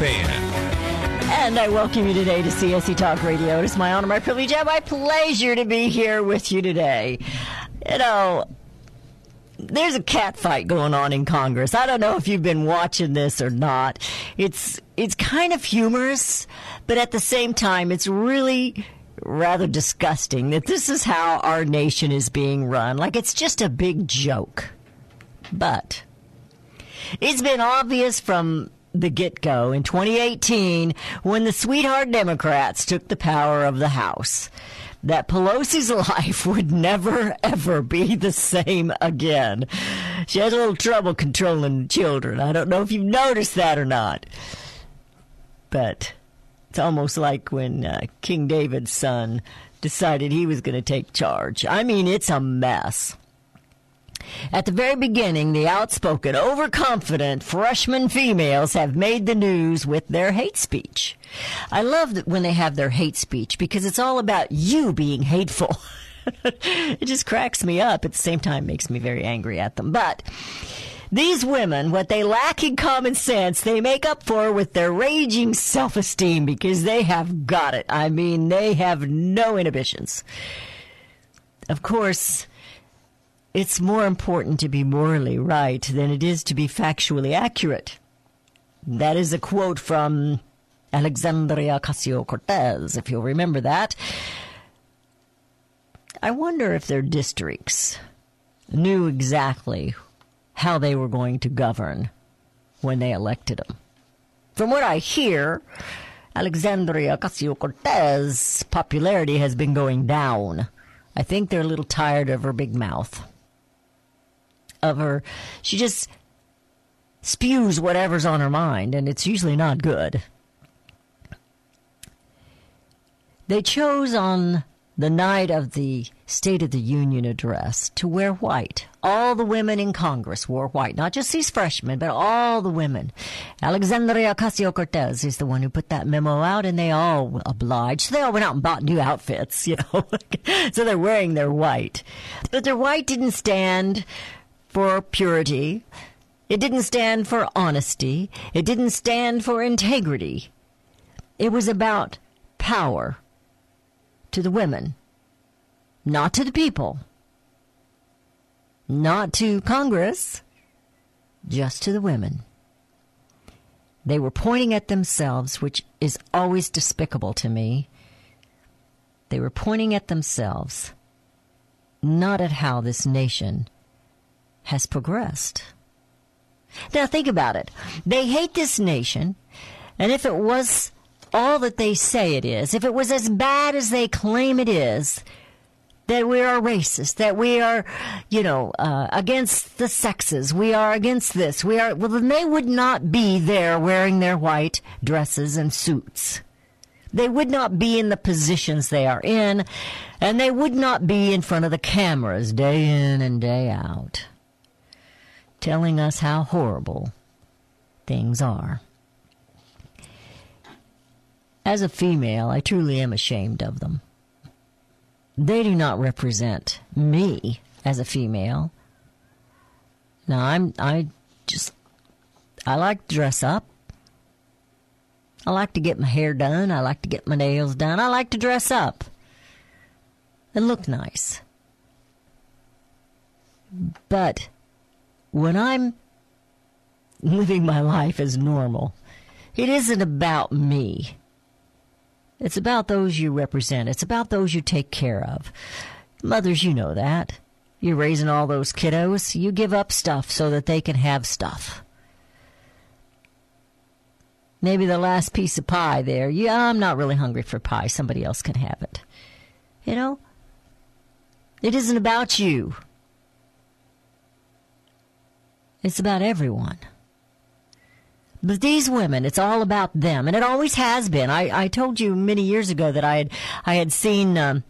And I welcome you today to CSC Talk Radio. It is my honor, my privilege, and my pleasure to be here with you today. You know, there's a cat fight going on in Congress. I don't know if you've been watching this or not. It's it's kind of humorous, but at the same time, it's really rather disgusting that this is how our nation is being run. Like it's just a big joke. But it's been obvious from the get go in 2018 when the sweetheart Democrats took the power of the House that Pelosi's life would never ever be the same again. She has a little trouble controlling children. I don't know if you've noticed that or not. But it's almost like when uh, King David's son decided he was going to take charge. I mean, it's a mess. At the very beginning, the outspoken, overconfident freshman females have made the news with their hate speech. I love that when they have their hate speech because it's all about you being hateful. it just cracks me up. At the same time, makes me very angry at them. But these women, what they lack in common sense, they make up for with their raging self-esteem because they have got it. I mean, they have no inhibitions. Of course, it's more important to be morally right than it is to be factually accurate. That is a quote from Alexandria Ocasio Cortez, if you'll remember that. I wonder if their districts knew exactly how they were going to govern when they elected them. From what I hear, Alexandria Ocasio Cortez's popularity has been going down. I think they're a little tired of her big mouth of her. She just spews whatever's on her mind, and it's usually not good. They chose on the night of the State of the Union address to wear white. All the women in Congress wore white, not just these freshmen, but all the women. Alexandria Ocasio Cortez is the one who put that memo out, and they all obliged. So they all went out and bought new outfits, you know. so they're wearing their white. But their white didn't stand for purity. It didn't stand for honesty. It didn't stand for integrity. It was about power to the women, not to the people, not to Congress, just to the women. They were pointing at themselves, which is always despicable to me. They were pointing at themselves, not at how this nation has progressed. Now think about it. They hate this nation, and if it was all that they say it is, if it was as bad as they claim it is, that we are racist, that we are, you know, uh, against the sexes, we are against this, we are, well, then they would not be there wearing their white dresses and suits. They would not be in the positions they are in, and they would not be in front of the cameras day in and day out, telling us how horrible things are. As a female, I truly am ashamed of them. They do not represent me as a female. Now I'm I just I like to dress up. I like to get my hair done. I like to get my nails done. I like to dress up and look nice. But when I'm living my life as normal, it isn't about me. It's about those you represent. It's about those you take care of. Mothers, you know that. You're raising all those kiddos. You give up stuff so that they can have stuff. Maybe the last piece of pie there. Yeah, I'm not really hungry for pie. Somebody else can have it. You know? It isn't about you. It's about everyone. But these women, it's all about them, and it always has been. I, I told you many years ago that I had I had seen. Um,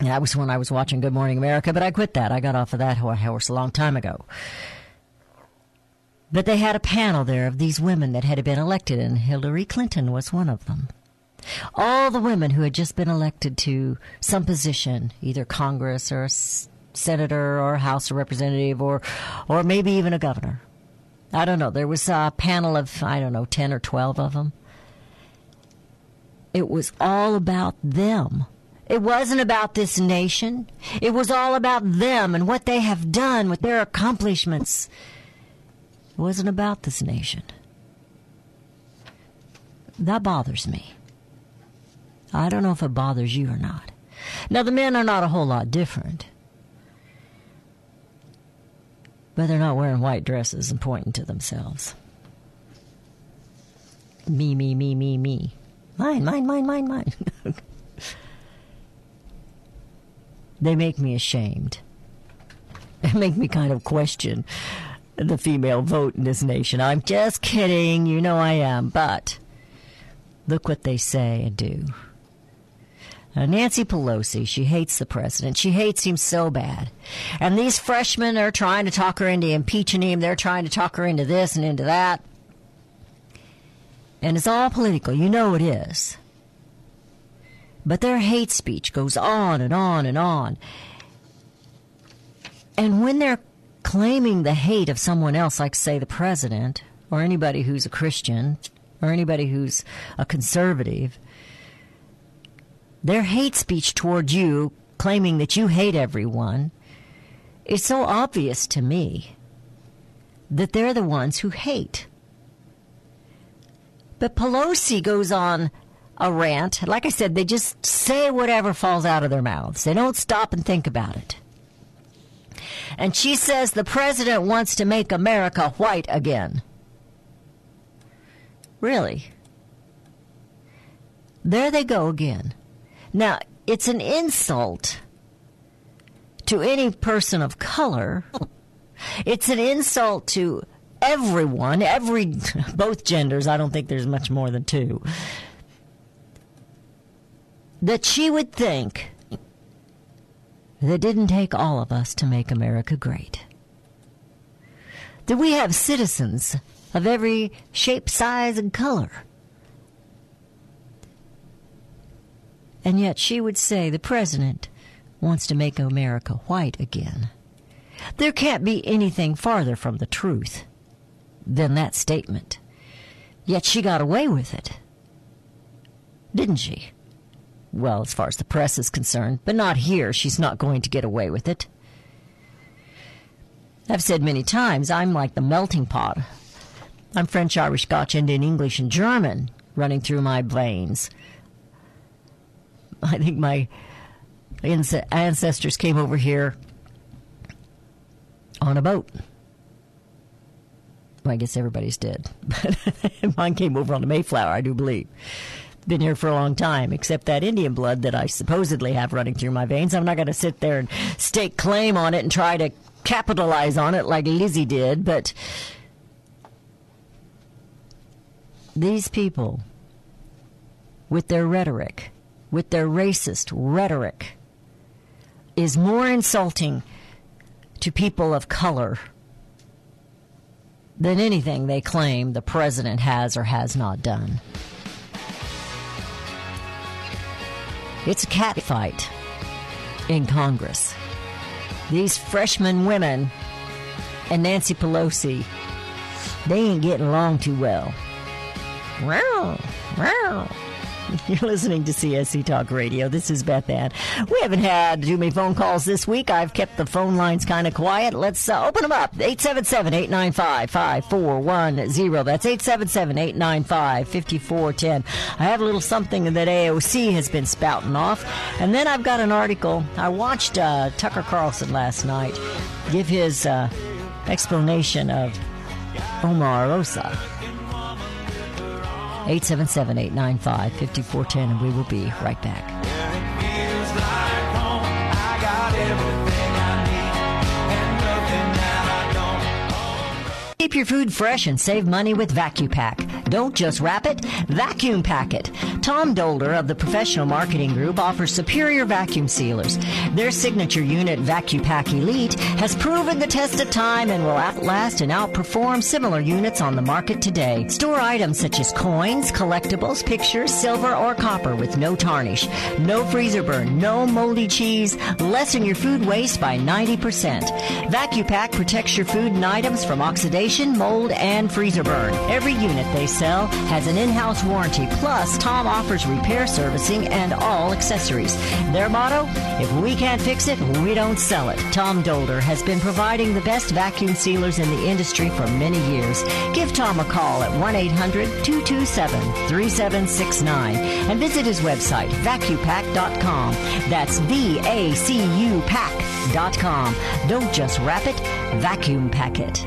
that was when I was watching Good Morning America, but I quit that. I got off of that horse a long time ago. But they had a panel there of these women that had been elected, and Hillary Clinton was one of them. All the women who had just been elected to some position, either Congress or senator or House of Representative or, or maybe even a governor. I don't know. There was a panel of, I don't know, 10 or 12 of them. It was all about them. It wasn't about this nation. It was all about them and what they have done with their accomplishments. It wasn't about this nation. That bothers me. I don't know if it bothers you or not. Now, the men are not a whole lot different. But they're not wearing white dresses and pointing to themselves. Me, me, me, me, me. Mine, mine, mine, mine, mine. they make me ashamed. They make me kind of question the female vote in this nation. I'm just kidding. You know I am. But look what they say and do. Uh, Nancy Pelosi, she hates the president. She hates him so bad. And these freshmen are trying to talk her into impeaching him. They're trying to talk her into this and into that. And it's all political. You know it is. But their hate speech goes on and on and on. And when they're claiming the hate of someone else, like, say, the president, or anybody who's a Christian, or anybody who's a conservative, their hate speech toward you, claiming that you hate everyone, is so obvious to me that they're the ones who hate. But Pelosi goes on a rant. Like I said, they just say whatever falls out of their mouths. They don't stop and think about it. And she says the president wants to make America white again. Really? There they go again. Now, it's an insult to any person of color. It's an insult to everyone, every both genders. I don't think there's much more than two. That she would think that it didn't take all of us to make America great. That we have citizens of every shape, size, and color. And yet she would say the president wants to make America white again. There can't be anything farther from the truth than that statement. Yet she got away with it. Didn't she? Well, as far as the press is concerned, but not here. She's not going to get away with it. I've said many times, I'm like the melting pot. I'm French, Irish, Scotch, Indian, English, and German running through my veins. I think my ancestors came over here on a boat. Well, I guess everybody's did. But mine came over on the Mayflower, I do believe. Been here for a long time, except that Indian blood that I supposedly have running through my veins. I'm not going to sit there and stake claim on it and try to capitalize on it like Lizzie did, but these people, with their rhetoric, with their racist rhetoric, is more insulting to people of color than anything they claim the president has or has not done. It's a cat fight in Congress. These freshman women and Nancy Pelosi, they ain't getting along too well. Wow, wow. You're listening to CSC Talk Radio. This is Beth Ann. We haven't had too many phone calls this week. I've kept the phone lines kind of quiet. Let's uh, open them up. 877-895-5410. That's 877-895-5410. I have a little something that AOC has been spouting off. And then I've got an article. I watched uh, Tucker Carlson last night give his uh, explanation of Omar Omarosa. 877 895 5410, and we will be right back. Keep your food fresh and save money with VacuPack. Don't just wrap it, vacuum pack it. Tom Dolder of the Professional Marketing Group offers superior vacuum sealers. Their signature unit, VacuPack Elite, has proven the test of time and will outlast and outperform similar units on the market today. Store items such as coins, collectibles, pictures, silver, or copper with no tarnish, no freezer burn, no moldy cheese. Lessen your food waste by 90%. VacuPack protects your food and items from oxidation, mold, and freezer burn. Every unit they sell has an in-house warranty. Plus, Tom offers repair servicing and all accessories. Their motto, if we can't fix it, we don't sell it. Tom Dolder has been providing the best vacuum sealers in the industry for many years. Give Tom a call at 1-800-227-3769 and visit his website, vacupack.com. That's V-A-C-U pack.com. Don't just wrap it, vacuum pack it.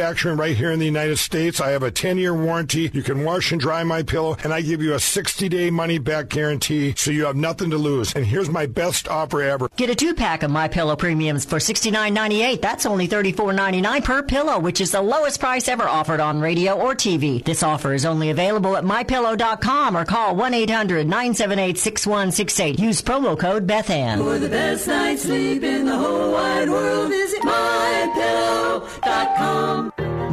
right here in the United States. I have a 10 year warranty. You can wash and dry my pillow, and I give you a 60 day money back guarantee so you have nothing to lose. And here's my best offer ever. Get a two pack of My Pillow premiums for $69.98. That's only $34.99 per pillow, which is the lowest price ever offered on radio or TV. This offer is only available at mypillow.com or call 1 800 978 6168. Use promo code BethAnn. For the best night's sleep in the whole wide world, visit mypillow.com.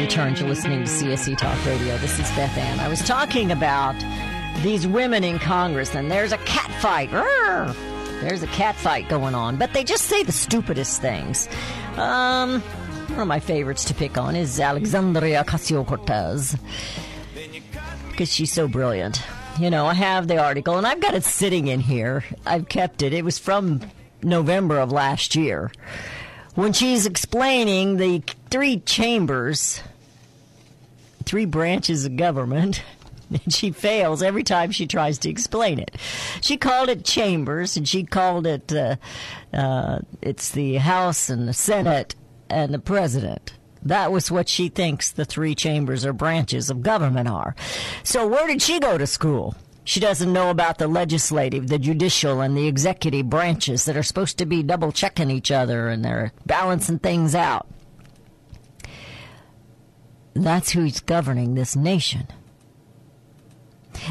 Returned to listening to CSC Talk Radio. This is Beth Ann. I was talking about these women in Congress, and there's a cat fight. Rrr! There's a cat fight going on, but they just say the stupidest things. Um, one of my favorites to pick on is Alexandria Ocasio Cortez because she's so brilliant. You know, I have the article, and I've got it sitting in here. I've kept it. It was from November of last year when she's explaining the three chambers, three branches of government. And she fails every time she tries to explain it. She called it chambers, and she called it uh, uh, it's the House and the Senate and the President. That was what she thinks the three chambers or branches of government are. So where did she go to school? She doesn't know about the legislative, the judicial, and the executive branches that are supposed to be double checking each other and they're balancing things out. That's who's governing this nation.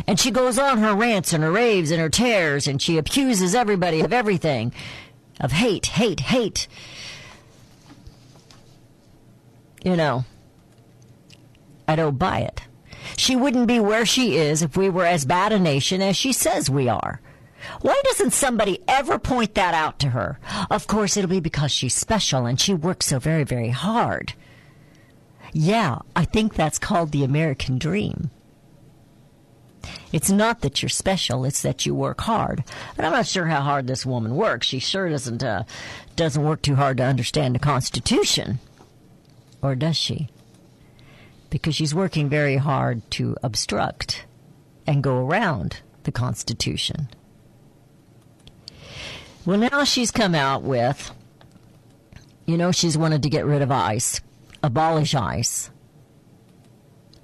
And she goes on her rants and her raves and her tears, and she accuses everybody of everything of hate, hate, hate. You know, I don't buy it. She wouldn't be where she is if we were as bad a nation as she says we are. Why doesn't somebody ever point that out to her? Of course, it'll be because she's special and she works so very, very hard. Yeah, I think that's called the American dream. It's not that you're special; it's that you work hard. And I'm not sure how hard this woman works. She sure doesn't uh, doesn't work too hard to understand the Constitution, or does she? because she's working very hard to obstruct and go around the Constitution. Well, now she's come out with, you know, she's wanted to get rid of ICE, abolish ICE.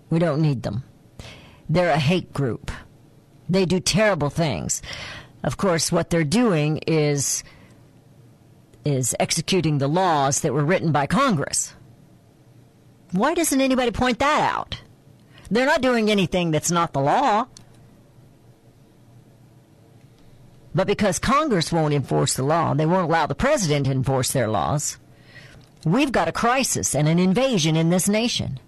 We don't need them. They're a hate group. They do terrible things. Of course, what they're doing is is executing the laws that were written by Congress. Why doesn't anybody point that out? They're not doing anything that's not the law. But because Congress won't enforce the law, they won't allow the president to enforce their laws. We've got a crisis and an invasion in this nation.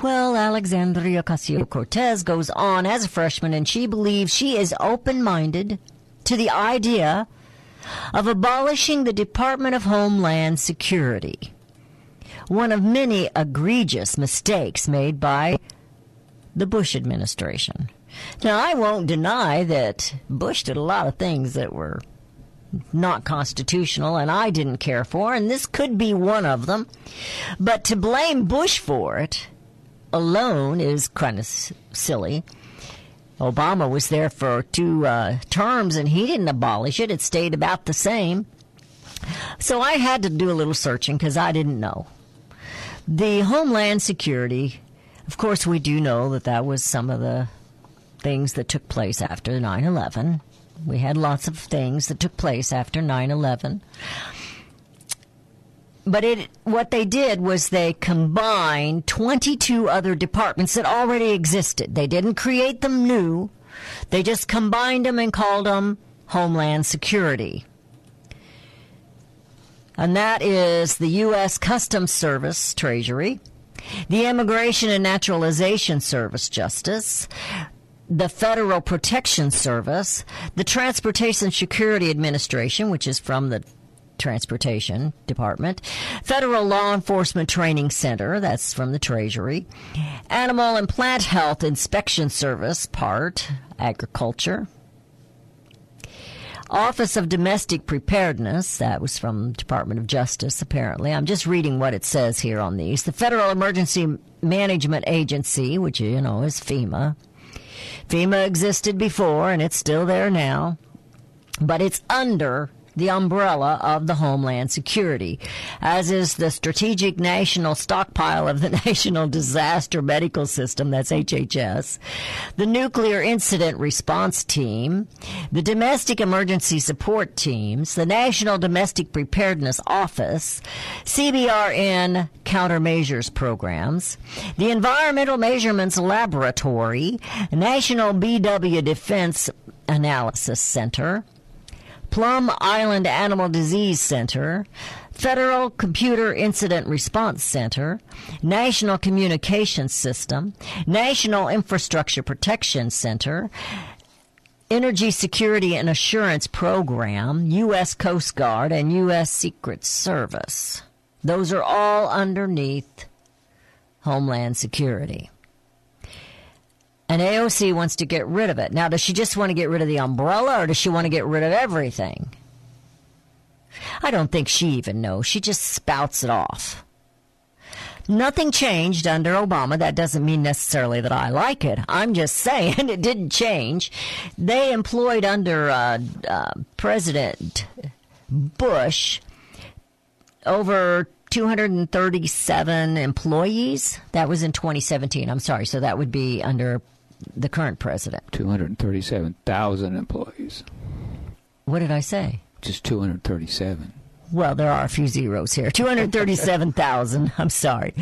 Well, Alexandria Ocasio Cortez goes on as a freshman, and she believes she is open minded to the idea of abolishing the Department of Homeland Security. One of many egregious mistakes made by the Bush administration. Now, I won't deny that Bush did a lot of things that were not constitutional and I didn't care for, and this could be one of them. But to blame Bush for it alone is kind of silly. Obama was there for two uh, terms and he didn't abolish it. It stayed about the same. So I had to do a little searching because I didn't know. The Homeland Security, of course, we do know that that was some of the things that took place after 9 11. We had lots of things that took place after 9 11. But it, what they did was they combined 22 other departments that already existed. They didn't create them new. They just combined them and called them Homeland Security. And that is the U.S. Customs Service Treasury, the Immigration and Naturalization Service Justice, the Federal Protection Service, the Transportation Security Administration, which is from the Transportation Department, Federal Law Enforcement Training Center, that's from the Treasury, Animal and Plant Health Inspection Service, part, Agriculture, Office of Domestic Preparedness, that was from Department of Justice, apparently. I'm just reading what it says here on these. The Federal Emergency Management Agency, which, you know, is FEMA. FEMA existed before and it's still there now, but it's under the umbrella of the Homeland Security, as is the Strategic National Stockpile of the National Disaster Medical System, that's HHS, the Nuclear Incident Response Team, the Domestic Emergency Support Teams, the National Domestic Preparedness Office, CBRN Countermeasures Programs, the Environmental Measurements Laboratory, National BW Defense Analysis Center, Plum Island Animal Disease Center, Federal Computer Incident Response Center, National Communications System, National Infrastructure Protection Center, Energy Security and Assurance Program, U.S. Coast Guard, and U.S. Secret Service. Those are all underneath Homeland Security. And AOC wants to get rid of it. Now, does she just want to get rid of the umbrella or does she want to get rid of everything? I don't think she even knows. She just spouts it off. Nothing changed under Obama. That doesn't mean necessarily that I like it. I'm just saying it didn't change. They employed under uh, uh, President Bush over 237 employees. That was in 2017. I'm sorry. So that would be under the current president. 237,000 employees. What did I say? Just 237. Well, there are a few zeros here. 237,000. I'm sorry.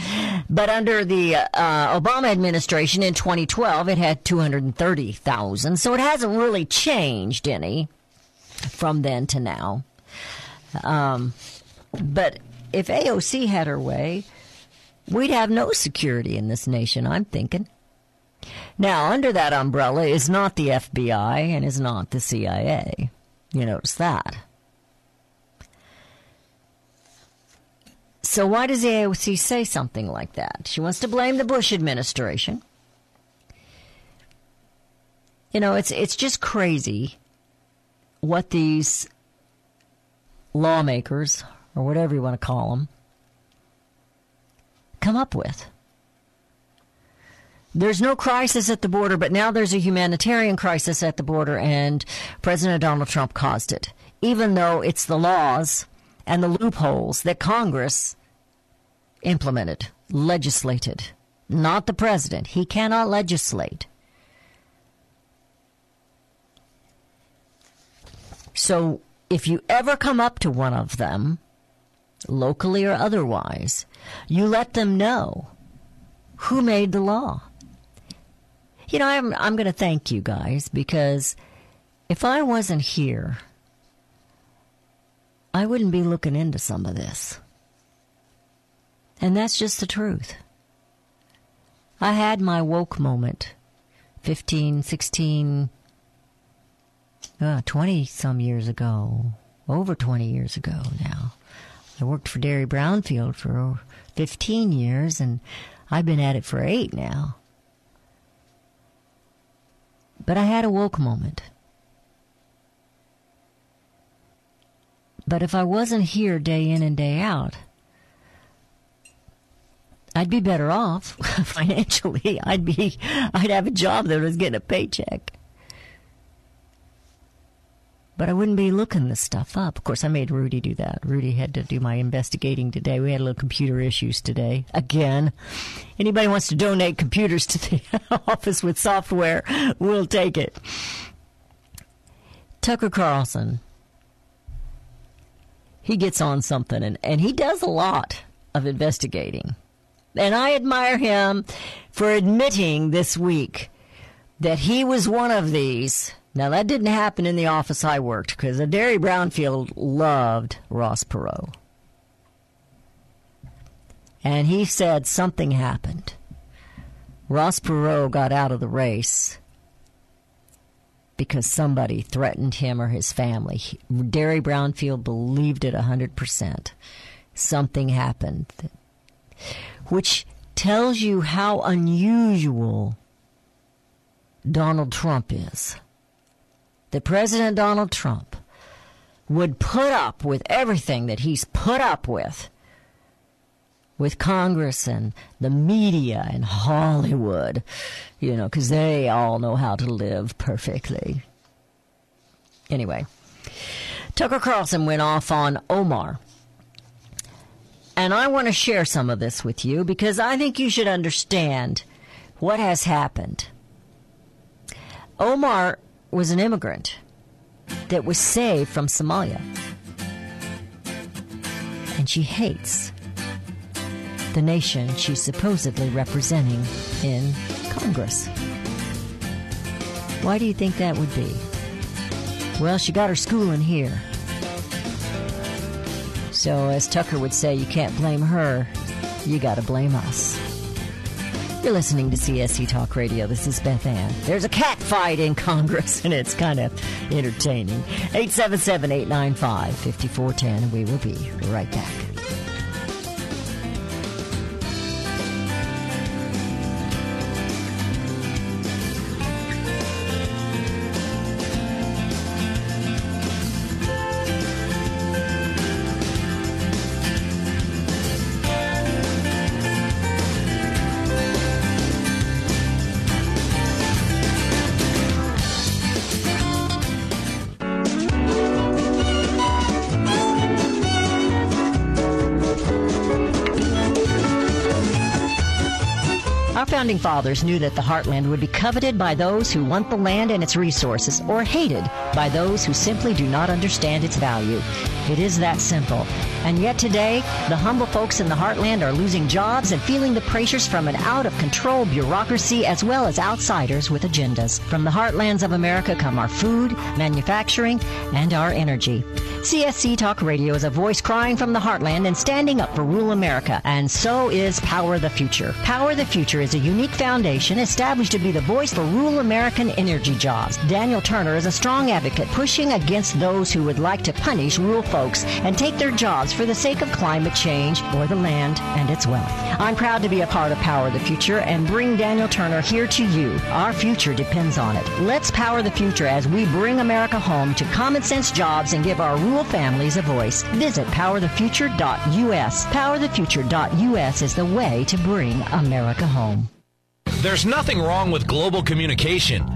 But under the uh, Obama administration in 2012, it had 230,000. So it hasn't really changed any from then to now. Um, but if AOC had her way, we'd have no security in this nation, I'm thinking. Now, under that umbrella is not the FBI and is not the CIA. You notice that. So why does the AOC say something like that? She wants to blame the Bush administration. You know, it's it's just crazy what these lawmakers or whatever you want to call them come up with. There's no crisis at the border, but now there's a humanitarian crisis at the border, and President Donald Trump caused it. Even though it's the laws and the loopholes that Congress implemented, legislated, not the president. He cannot legislate. So if you ever come up to one of them, locally or otherwise, you let them know who made the law. You know, I'm I'm going to thank you guys because if I wasn't here, I wouldn't be looking into some of this. And that's just the truth. I had my woke moment 15, 16, uh, 20 some years ago, over 20 years ago now. I worked for Derry Brownfield for 15 years and I've been at it for eight now. But I had a woke moment. But if I wasn't here day in and day out, I'd be better off financially. I'd be, I'd have a job that was getting a paycheck. But I wouldn't be looking this stuff up. Of course, I made Rudy do that. Rudy had to do my investigating today. We had a little computer issues today. Again. Anybody wants to donate computers to the office with software, we'll take it. Tucker Carlson. He gets on something and, and he does a lot of investigating. And I admire him for admitting this week that he was one of these. Now, that didn't happen in the office I worked because Derry Brownfield loved Ross Perot. And he said something happened. Ross Perot got out of the race because somebody threatened him or his family. Derry Brownfield believed it 100%. Something happened which tells you how unusual Donald Trump is. That President Donald Trump would put up with everything that he's put up with with Congress and the media and Hollywood, you know, because they all know how to live perfectly. Anyway, Tucker Carlson went off on Omar. And I want to share some of this with you because I think you should understand what has happened. Omar was an immigrant that was saved from Somalia. And she hates the nation she's supposedly representing in Congress. Why do you think that would be? Well, she got her schooling here. So, as Tucker would say, you can't blame her, you gotta blame us. You're listening to CSC Talk Radio. This is Beth Ann. There's a cat fight in Congress, and it's kind of entertaining. 877 895 5410. We will be right back. Founding fathers knew that the heartland would be coveted by those who want the land and its resources, or hated by those who simply do not understand its value. It is that simple. And yet today, the humble folks in the heartland are losing jobs and feeling the pressures from an out of control bureaucracy as well as outsiders with agendas. From the heartlands of America come our food, manufacturing, and our energy. CSC Talk Radio is a voice crying from the heartland and standing up for rural America, and so is Power the Future. Power the Future is a unique foundation established to be the voice for rural American energy jobs. Daniel Turner is a strong advocate pushing against those who would like to punish rural folks and take their jobs for the sake of climate change or the land and its wealth. I'm proud to be a part of Power the Future and bring Daniel Turner here to you. Our future depends on it. Let's power the future as we bring America home to common sense jobs and give our rural families a voice. Visit powerthefuture.us. Powerthefuture.us is the way to bring America home. There's nothing wrong with global communication.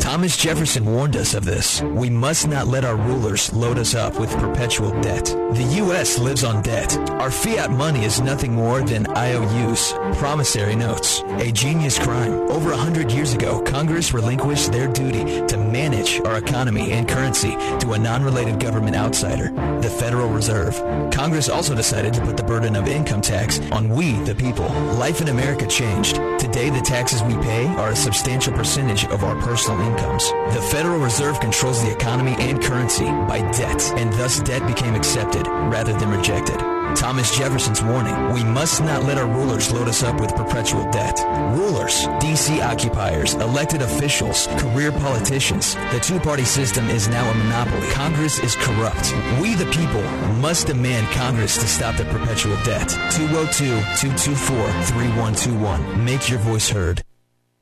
Thomas Jefferson warned us of this. We must not let our rulers load us up with perpetual debt. The U.S. lives on debt. Our fiat money is nothing more than IOUs, promissory notes, a genius crime. Over a hundred years ago, Congress relinquished their duty to manage our economy and currency to a non-related government outsider, the Federal Reserve. Congress also decided to put the burden of income tax on we, the people. Life in America changed. Today, the taxes we pay are a substantial percentage of our personal incomes. The Federal Reserve controls the economy and currency by debt, and thus debt became accepted rather than rejected. Thomas Jefferson's warning, we must not let our rulers load us up with perpetual debt. Rulers, DC occupiers, elected officials, career politicians. The two-party system is now a monopoly. Congress is corrupt. We the people must demand Congress to stop the perpetual debt. 202-224-3121. Make your voice heard.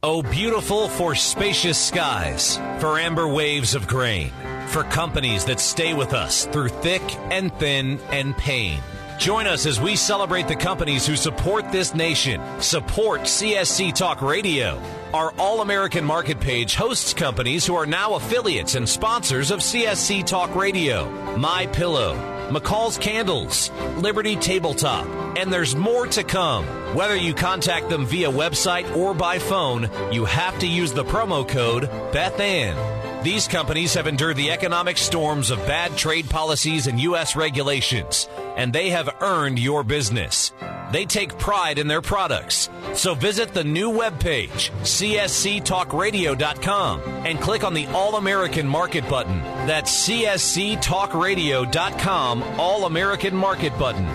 Oh, beautiful for spacious skies, for amber waves of grain, for companies that stay with us through thick and thin and pain. Join us as we celebrate the companies who support this nation. Support CSC Talk Radio. Our All American Market page hosts companies who are now affiliates and sponsors of CSC Talk Radio. My Pillow, McCall's Candles, Liberty Tabletop, and there's more to come. Whether you contact them via website or by phone, you have to use the promo code BethAnn. These companies have endured the economic storms of bad trade policies and U.S. regulations, and they have earned your business. They take pride in their products. So visit the new webpage, csctalkradio.com, and click on the All American Market button. That's csctalkradio.com, All American Market button.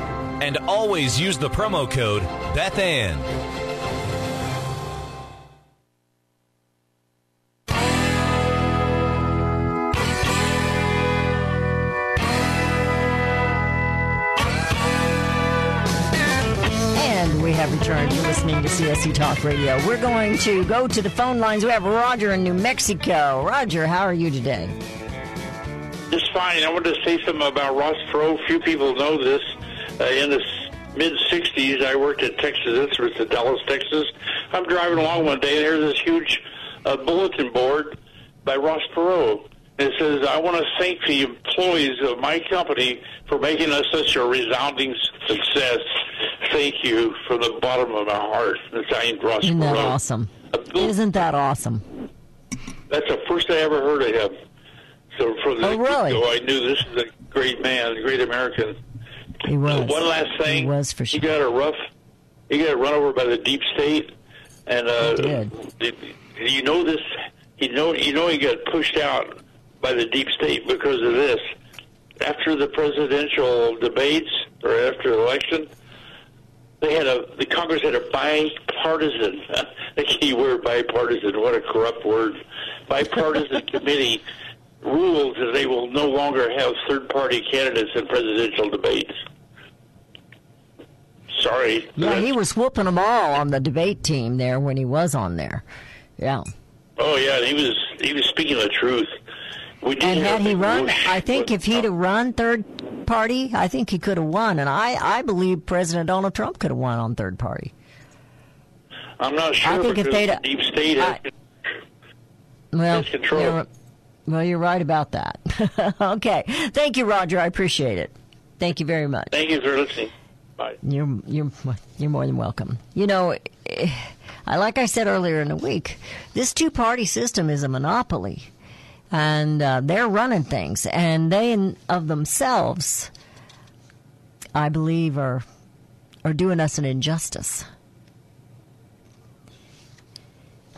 And always use the promo code BethAnn. Have. You're listening to CSC Talk Radio. We're going to go to the phone lines. We have Roger in New Mexico. Roger, how are you today? Just fine. I wanted to say something about Ross Perot. Few people know this. Uh, in the mid '60s, I worked at Texas Instruments in Dallas, Texas. I'm driving along one day, and there's this huge uh, bulletin board by Ross Perot. And it says, "I want to thank the employees of my company for making us such a resounding success. Thank you from the bottom of my heart." Signed Ross Isn't that awesome? Isn't that awesome? That's the first I ever heard of him. So from the Oh, really? I knew this is a great man, a great American. He was. Uh, one last thing. He was for sure. He got a rough. He got run over by the deep state, and uh, did. did- you know this. You know, you know, he got pushed out by the deep state because of this. After the presidential debates or after the election, they had a the Congress had a bipartisan. the key word bipartisan. What a corrupt word. Bipartisan committee rules that they will no longer have third party candidates in presidential debates. Sorry. Yeah, he was whooping them all on the debate team there when he was on there. Yeah. Oh yeah, he was he was speaking the truth. We did And had he run, I think if he'd have run third party, I think he could have won, and I, I believe President Donald Trump could have won on third party. I'm not sure I think if they'd- the deep state has I- Well, That's control. You're, well, you're right about that. okay, thank you, Roger. I appreciate it. Thank you very much. Thank you for listening. Bye. You're you're you're more than welcome. You know, eh, I like I said earlier in the week, this two party system is a monopoly, and uh, they're running things, and they in, of themselves, I believe, are are doing us an injustice.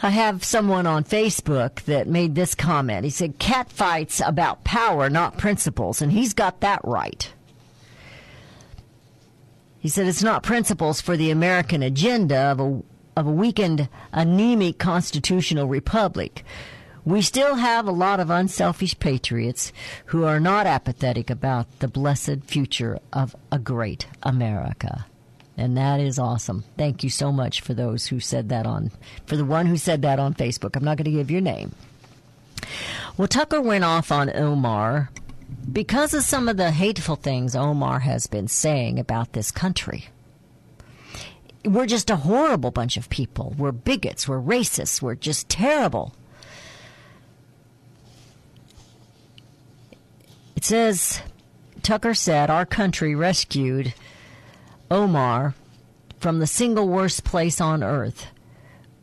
I have someone on Facebook that made this comment. He said, "Cat fights about power, not principles," and he's got that right. He said it's not principles for the American agenda of a of a weakened, anemic constitutional republic. We still have a lot of unselfish patriots who are not apathetic about the blessed future of a great America. And that is awesome. Thank you so much for those who said that on, for the one who said that on Facebook. I'm not going to give your name. Well, Tucker went off on Omar because of some of the hateful things Omar has been saying about this country. We're just a horrible bunch of people. We're bigots. We're racists. We're just terrible. Says, Tucker said, our country rescued Omar from the single worst place on earth.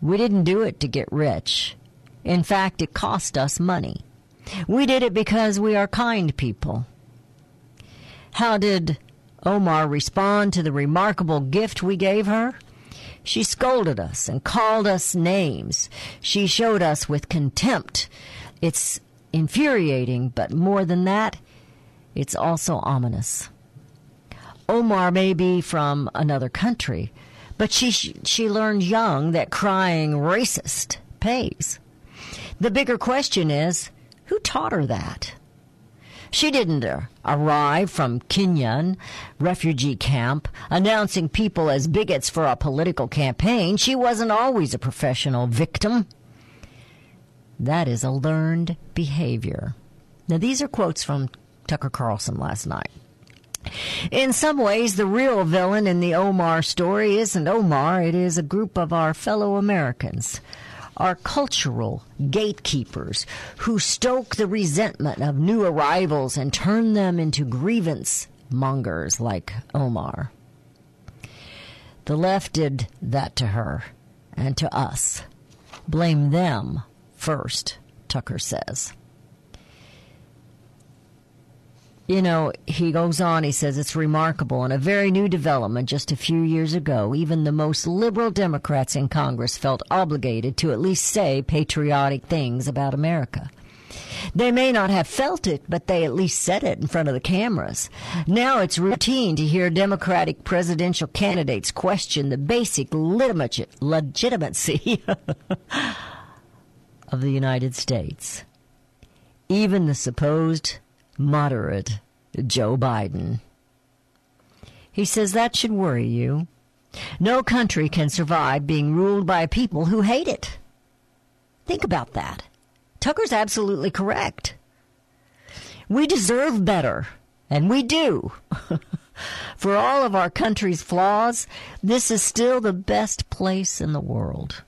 We didn't do it to get rich. In fact, it cost us money. We did it because we are kind people. How did Omar respond to the remarkable gift we gave her? She scolded us and called us names. She showed us with contempt. It's infuriating, but more than that, it's also ominous. Omar may be from another country, but she she learned young that crying racist pays. The bigger question is, who taught her that? She didn't arrive from Kenyan refugee camp announcing people as bigots for a political campaign. She wasn't always a professional victim. That is a learned behavior. Now, these are quotes from Tucker Carlson last night. In some ways, the real villain in the Omar story isn't Omar, it is a group of our fellow Americans, our cultural gatekeepers who stoke the resentment of new arrivals and turn them into grievance mongers like Omar. The left did that to her and to us. Blame them first, Tucker says. You know, he goes on, he says it's remarkable and a very new development just a few years ago. Even the most liberal Democrats in Congress felt obligated to at least say patriotic things about America. They may not have felt it, but they at least said it in front of the cameras. Now it's routine to hear Democratic presidential candidates question the basic legitimacy of the United States. Even the supposed moderate Joe Biden. He says that should worry you. No country can survive being ruled by people who hate it. Think about that. Tucker's absolutely correct. We deserve better, and we do. For all of our country's flaws, this is still the best place in the world.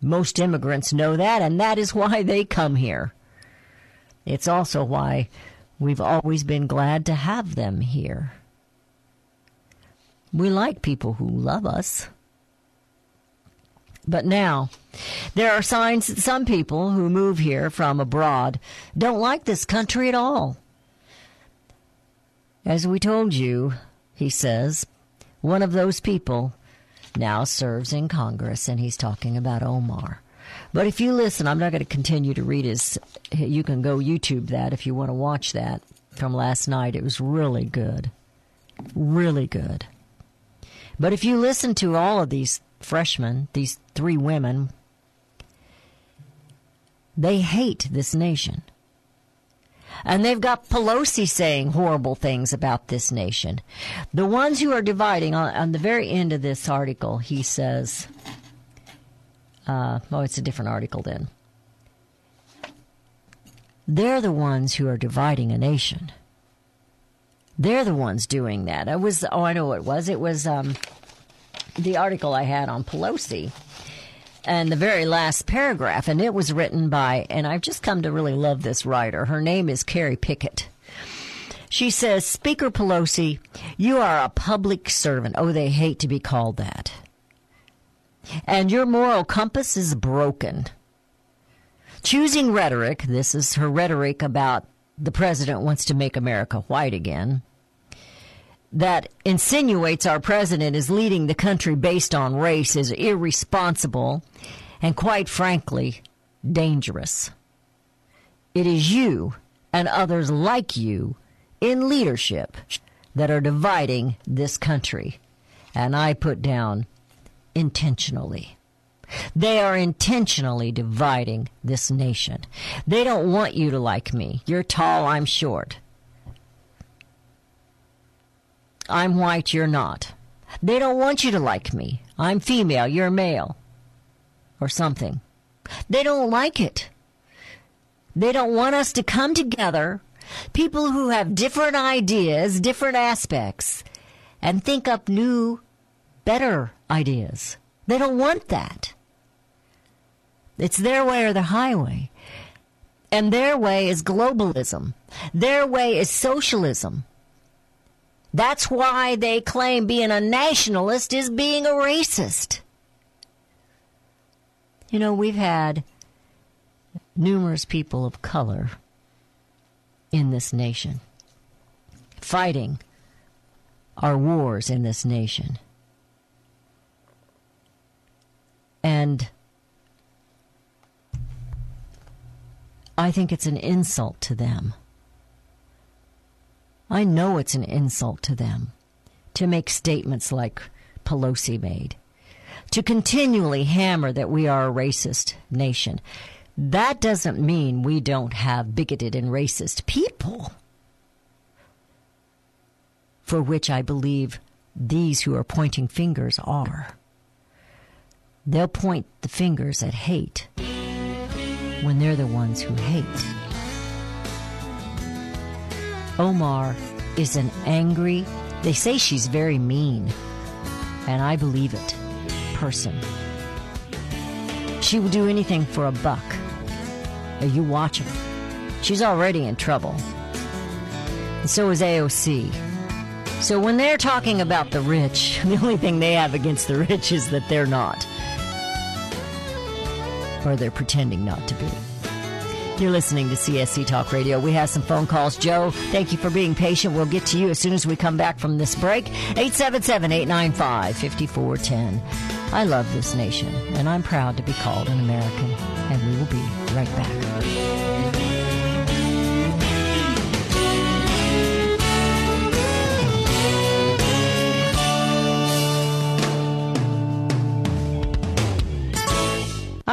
Most immigrants know that, and that is why they come here. It's also why we've always been glad to have them here. We like people who love us. But now, there are signs that some people who move here from abroad don't like this country at all. As we told you, he says, one of those people now serves in Congress, and he's talking about Omar. But if you listen, I'm not going to continue to read his. You can go YouTube that if you want to watch that from last night. It was really good. Really good. But if you listen to all of these freshmen, these three women, they hate this nation. And they've got Pelosi saying horrible things about this nation. The ones who are dividing, on, on the very end of this article, he says, uh, oh, it's a different article then. They're the ones who are dividing a nation. They're the ones doing that. It was, oh, I know what it was. It was um, the article I had on Pelosi and the very last paragraph, and it was written by, and I've just come to really love this writer. Her name is Carrie Pickett. She says, Speaker Pelosi, you are a public servant. Oh, they hate to be called that. And your moral compass is broken. Choosing rhetoric, this is her rhetoric about the president wants to make America white again, that insinuates our president is leading the country based on race is irresponsible and, quite frankly, dangerous. It is you and others like you in leadership that are dividing this country. And I put down intentionally. They are intentionally dividing this nation. They don't want you to like me. You're tall, I'm short. I'm white, you're not. They don't want you to like me. I'm female, you're male. Or something. They don't like it. They don't want us to come together, people who have different ideas, different aspects, and think up new, better ideas. They don't want that. It's their way or the highway. And their way is globalism. Their way is socialism. That's why they claim being a nationalist is being a racist. You know, we've had numerous people of color in this nation fighting our wars in this nation. And I think it's an insult to them. I know it's an insult to them to make statements like Pelosi made, to continually hammer that we are a racist nation. That doesn't mean we don't have bigoted and racist people, for which I believe these who are pointing fingers are. They'll point the fingers at hate when they're the ones who hate. Omar is an angry, they say she's very mean, and I believe it, person. She will do anything for a buck. Now you watch her. She's already in trouble. And so is AOC. So when they're talking about the rich, the only thing they have against the rich is that they're not. Or they're pretending not to be. You're listening to CSC Talk Radio. We have some phone calls. Joe, thank you for being patient. We'll get to you as soon as we come back from this break. 877 895 5410. I love this nation, and I'm proud to be called an American. And we will be right back.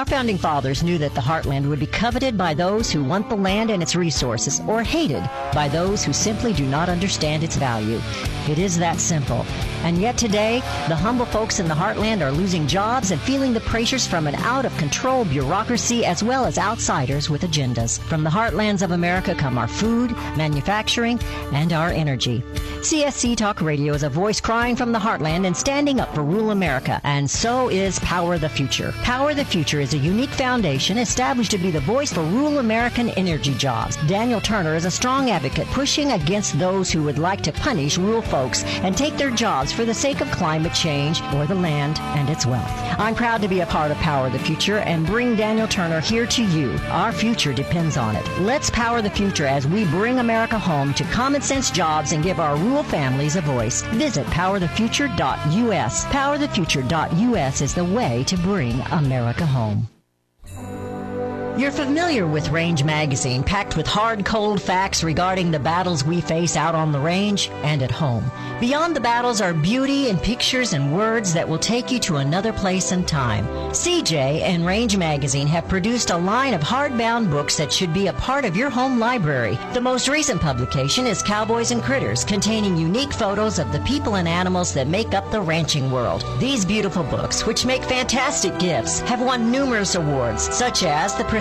Our founding fathers knew that the heartland would be coveted by those who want the land and its resources, or hated by those who simply do not understand its value. It is that simple. And yet today, the humble folks in the heartland are losing jobs and feeling the pressures from an out of control bureaucracy as well as outsiders with agendas. From the heartlands of America come our food, manufacturing, and our energy. CSC Talk Radio is a voice crying from the heartland and standing up for rural America, and so is Power the Future. Power the Future is a unique foundation established to be the voice for rural American energy jobs. Daniel Turner is a strong advocate pushing against those who would like to punish rural folks and take their jobs for the sake of climate change or the land and its wealth. I'm proud to be a part of Power the Future and bring Daniel Turner here to you. Our future depends on it. Let's power the future as we bring America home to common sense jobs and give our rural families a voice. Visit powerthefuture.us. Powerthefuture.us is the way to bring America home. You're familiar with Range Magazine, packed with hard, cold facts regarding the battles we face out on the range and at home. Beyond the battles are beauty and pictures and words that will take you to another place and time. CJ and Range Magazine have produced a line of hardbound books that should be a part of your home library. The most recent publication is Cowboys and Critters, containing unique photos of the people and animals that make up the ranching world. These beautiful books, which make fantastic gifts, have won numerous awards, such as the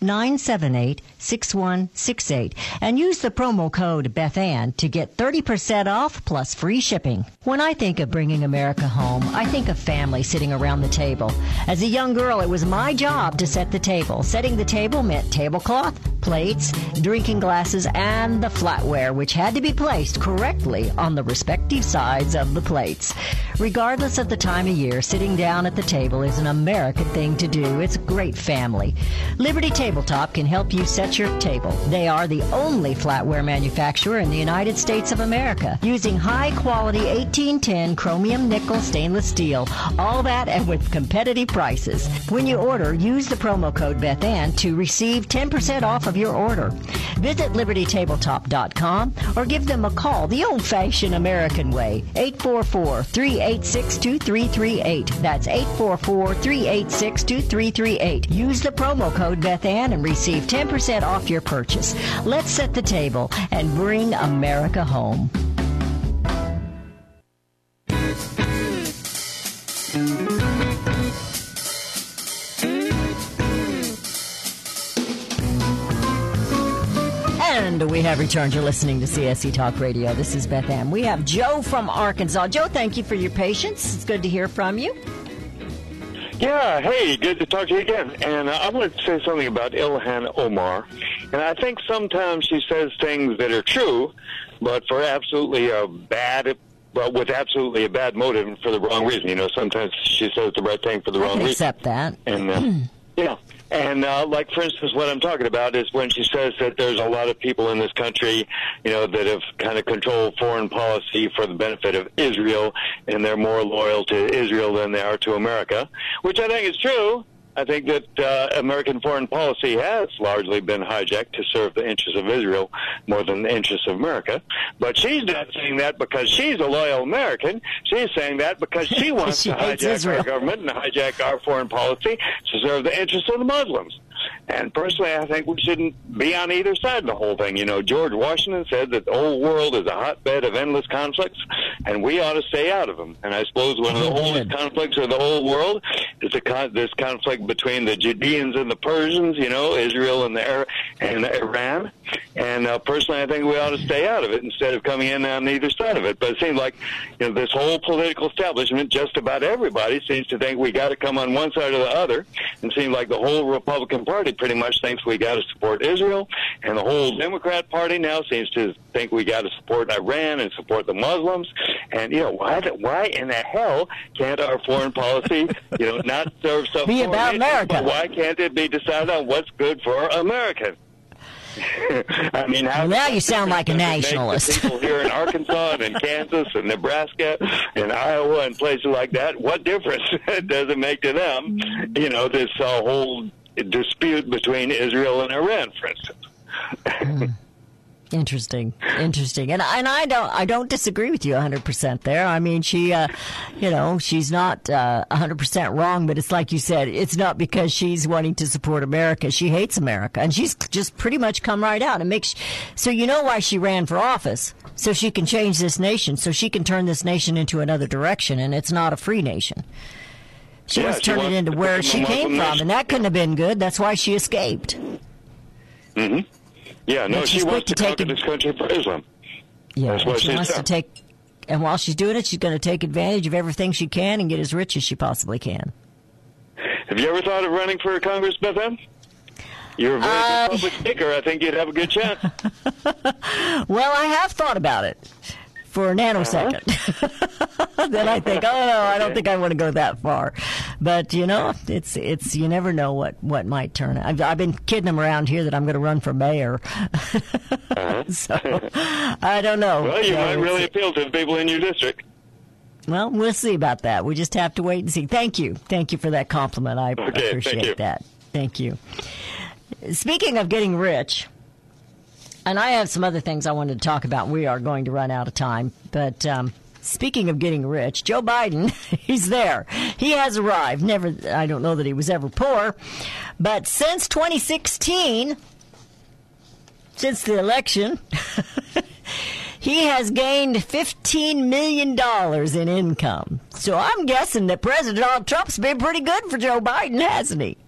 1-800-978-6168 and use the promo code BethAnn to get 30% off plus free shipping. When I think of bringing America home, I think of family sitting around the table. As a young girl, it was my job to set the table. Setting the table meant tablecloth, plates, drinking glasses, and the flatware, which had to be placed correctly on the respective sides of the plates. Regardless of the time of year, sitting down at the table is an American thing to do. It's great family. Liberty Tabletop can help you set your table. They are the only flatware manufacturer in the United States of America, using high quality 1810 chromium nickel stainless steel. All that and with competitive prices. When you order, use the promo code BethAnn to receive 10% off of your order. Visit libertytabletop.com or give them a call the old fashioned American way. 844 386 2338. That's 844 386 2338. Use the promo code BethAnn and receive 10% off your purchase. Let's set the table and bring America home. And we have returned. You're listening to CSC Talk Radio. This is Beth Ann. We have Joe from Arkansas. Joe, thank you for your patience. It's good to hear from you. Yeah, hey, good to talk to you again. And uh, I wanted to say something about Ilhan Omar. And I think sometimes she says things that are true, but for absolutely a bad, well, with absolutely a bad motive and for the wrong reason. You know, sometimes she says the right thing for the I wrong reason. accept that. And uh, yeah, and uh, like for instance, what I'm talking about is when she says that there's a lot of people in this country, you know, that have kind of controlled foreign policy for the benefit of Israel, and they're more loyal to Israel than they are to America, which I think is true. I think that uh, American foreign policy has largely been hijacked to serve the interests of Israel more than the interests of America. But she's not saying that because she's a loyal American. She's saying that because she wants She to hijack our government and hijack our foreign policy to serve the interests of the Muslims. And personally, I think we shouldn't be on either side of the whole thing. You know, George Washington said that the whole world is a hotbed of endless conflicts, and we ought to stay out of them. And I suppose one of the oldest conflicts of the whole world is the con- this conflict between the Judeans and the Persians. You know, Israel and the Ar- and Iran. And uh, personally, I think we ought to stay out of it instead of coming in on either side of it. But it seems like you know this whole political establishment, just about everybody, seems to think we got to come on one side or the other, and seems like the whole Republican Party pretty much thinks we got to support Israel, and the whole Democrat Party now seems to think we got to support Iran and support the Muslims. And you know why? the- Why in the hell can't our foreign policy, you know, not serve some Be about interests, America. but Why can't it be decided on what's good for America? I mean, how Now you sound like a does it make the nationalist. People here in Arkansas and in Kansas and Nebraska and Iowa and places like that, what difference does it make to them? You know, this uh, whole dispute between Israel and Iran, for instance. Interesting, interesting, and and I don't I don't disagree with you 100 percent there. I mean, she, uh, you know, she's not uh, 100 percent wrong, but it's like you said, it's not because she's wanting to support America. She hates America, and she's just pretty much come right out and makes. So you know why she ran for office, so she can change this nation, so she can turn this nation into another direction, and it's not a free nation. She Yeah, wants to turn it into where she came from, and that couldn't have been good. That's why she escaped. Mm-hmm. Yeah, no, she wants to take this country for Islam. Yeah, That's what she wants to take, and while she's doing it, she's going to take advantage of everything she can and get as rich as she possibly can. Have you ever thought of running for Congress, Beth Ann? You're a very Uh, good public speaker. I think you'd have a good chance. Well, I have thought about it for a nanosecond. then I think, oh no, I don't think I want to go that far. But you know, it's it's you never know what what might turn. I've, I've been kidding them around here that I'm going to run for mayor. Uh-huh. so I don't know. Well, you So might really appeal to the people in your district. Well, we'll see about that. We just have to wait and see. Thank you. Thank you for that compliment. I thank appreciate you. that. Thank you. Speaking of getting rich, and I have some other things I wanted to talk about. We are going to run out of time. But um, speaking of getting rich, Joe Biden, he's there. He has arrived. Never, I don't know that he was ever poor. But since 2016, since the election, he has gained $15 million in income. So I'm guessing that President Donald Trump's been pretty good for Joe Biden, hasn't he?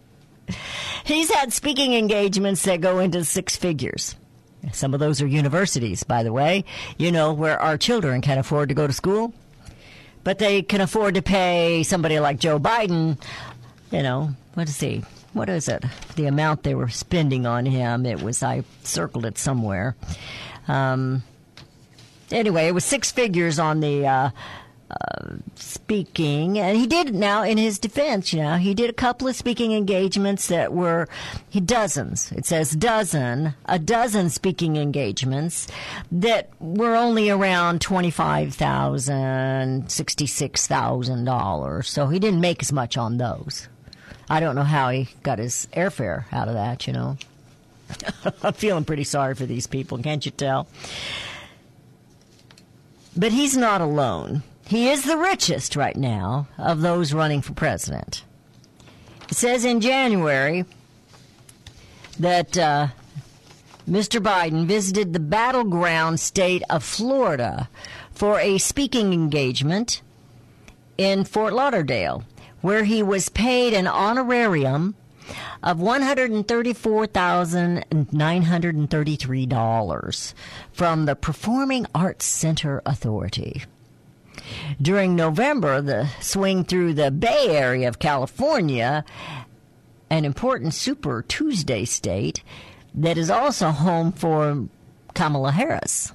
He's had speaking engagements that go into six figures. Some of those are universities, by the way, you know, where our children can afford to go to school. But they can afford to pay somebody like Joe Biden, you know, what is he? What is it? The amount they were spending on him. It was, I circled it somewhere. Um, anyway, it was six figures on the uh, speaking, and he did now in his defense. You know, he did a couple of speaking engagements that were he dozens. It says dozen, a dozen speaking engagements that were only around twenty five thousand, sixty six thousand dollars. So he didn't make as much on those. I don't know how he got his airfare out of that. You know. I'm feeling pretty sorry for these people, can't you tell? But he's not alone. He is the richest right now of those running for president. It says in January that uh, Mr. Biden visited the battleground state of Florida for a speaking engagement in Fort Lauderdale, where he was paid an honorarium of $134,933 from the Performing Arts Center Authority. During November, the swing through the Bay Area of California, an important Super Tuesday state that is also home for Kamala Harris.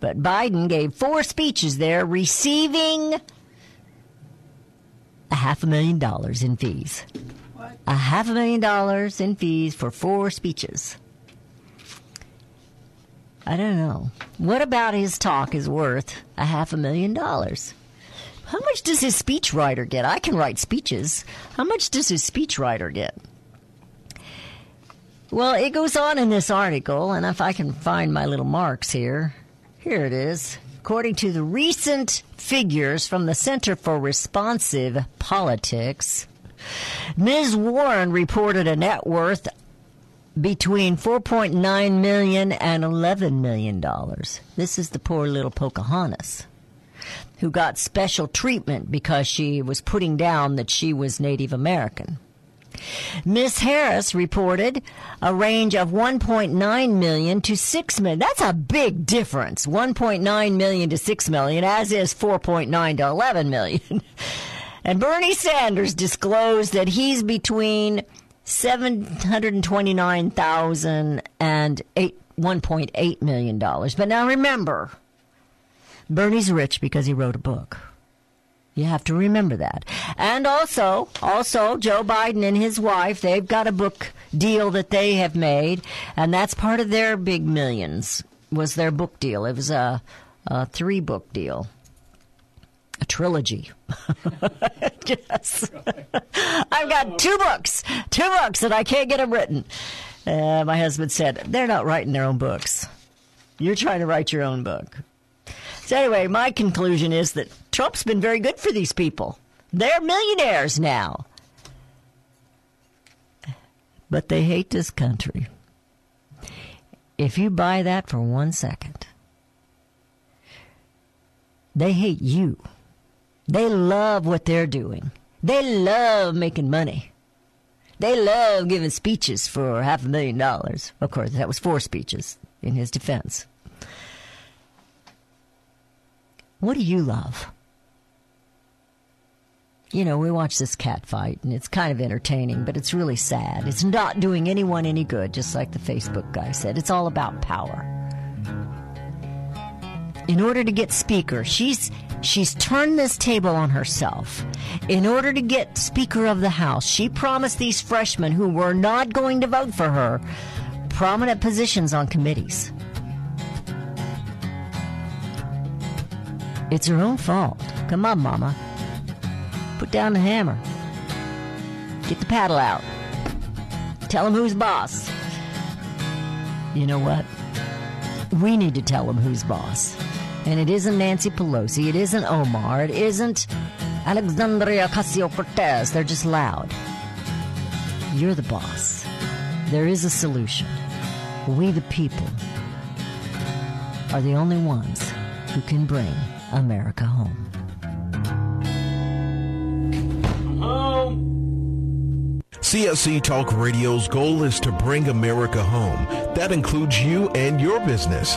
But Biden gave four speeches there, receiving a half a million dollars in fees. A half a million dollars in fees for four speeches. I don't know. What about his talk is worth a half a million dollars? How much does his speechwriter get? I can write speeches. How much does his speechwriter get? Well, it goes on in this article, and if I can find my little marks here, here it is. According to the recent figures from the Center for Responsive Politics, Ms. Warren reported a net worth between 4.9 million and 11 million dollars. This is the poor little Pocahontas who got special treatment because she was putting down that she was Native American. Miss Harris reported a range of 1.9 million to 6 million. That's a big difference. 1.9 million to 6 million, as is 4.9 to 11 million. And Bernie Sanders disclosed that he's between 729,000 and eight, 1.8 million dollars. But now remember, Bernie's rich because he wrote a book. You have to remember that. And also, also Joe Biden and his wife, they've got a book deal that they have made, and that's part of their big millions. Was their book deal? It was a, a three book deal, a trilogy. yes, I've got two books, two books, and I can't get them written. Uh, my husband said they're not writing their own books. You're trying to write your own book. So, anyway, my conclusion is that Trump's been very good for these people. They're millionaires now. But they hate this country. If you buy that for one second, they hate you. They love what they're doing. They love making money. They love giving speeches for half a million dollars. Of course, that was four speeches in his defense. What do you love? You know, we watch this cat fight and it's kind of entertaining, but it's really sad. It's not doing anyone any good, just like the Facebook guy said. It's all about power. In order to get speaker, she's she's turned this table on herself. In order to get speaker of the house, she promised these freshmen who were not going to vote for her prominent positions on committees. It's her own fault. Come on, mama. Put down the hammer. Get the paddle out. Tell him who's boss. You know what? We need to tell him who's boss. And it isn't Nancy Pelosi. It isn't Omar. It isn't Alexandria Ocasio Cortez. They're just loud. You're the boss. There is a solution. We, the people, are the only ones who can bring America home. CSC Talk Radio's goal is to bring America home. That includes you and your business.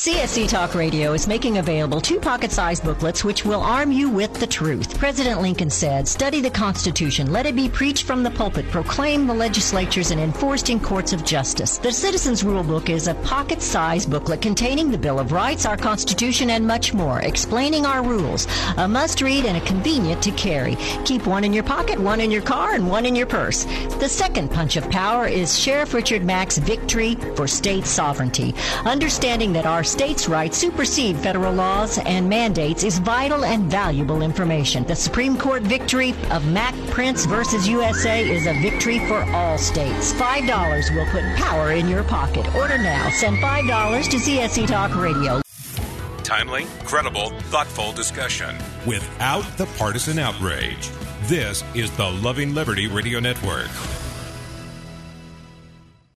CSC Talk Radio is making available two pocket-sized booklets which will arm you with the truth. President Lincoln said, study the Constitution, let it be preached from the pulpit, proclaimed the legislatures, and enforced in courts of justice. The Citizens Rule Book is a pocket-sized booklet containing the Bill of Rights, our Constitution, and much more, explaining our rules. A must-read and a convenient to carry. Keep one in your pocket, one in your car, and one in your purse. The second punch of power is Sheriff Richard Mack's Victory for State Sovereignty. Understanding that our states' rights supersede federal laws and mandates is vital and valuable information. The Supreme Court victory of Mack Printz versus USA is a victory for all states. $5 will put power in your pocket. Order now. Send $5 to CSC Talk Radio. Timely, credible, thoughtful discussion without the partisan outrage. This is the Loving Liberty Radio Network.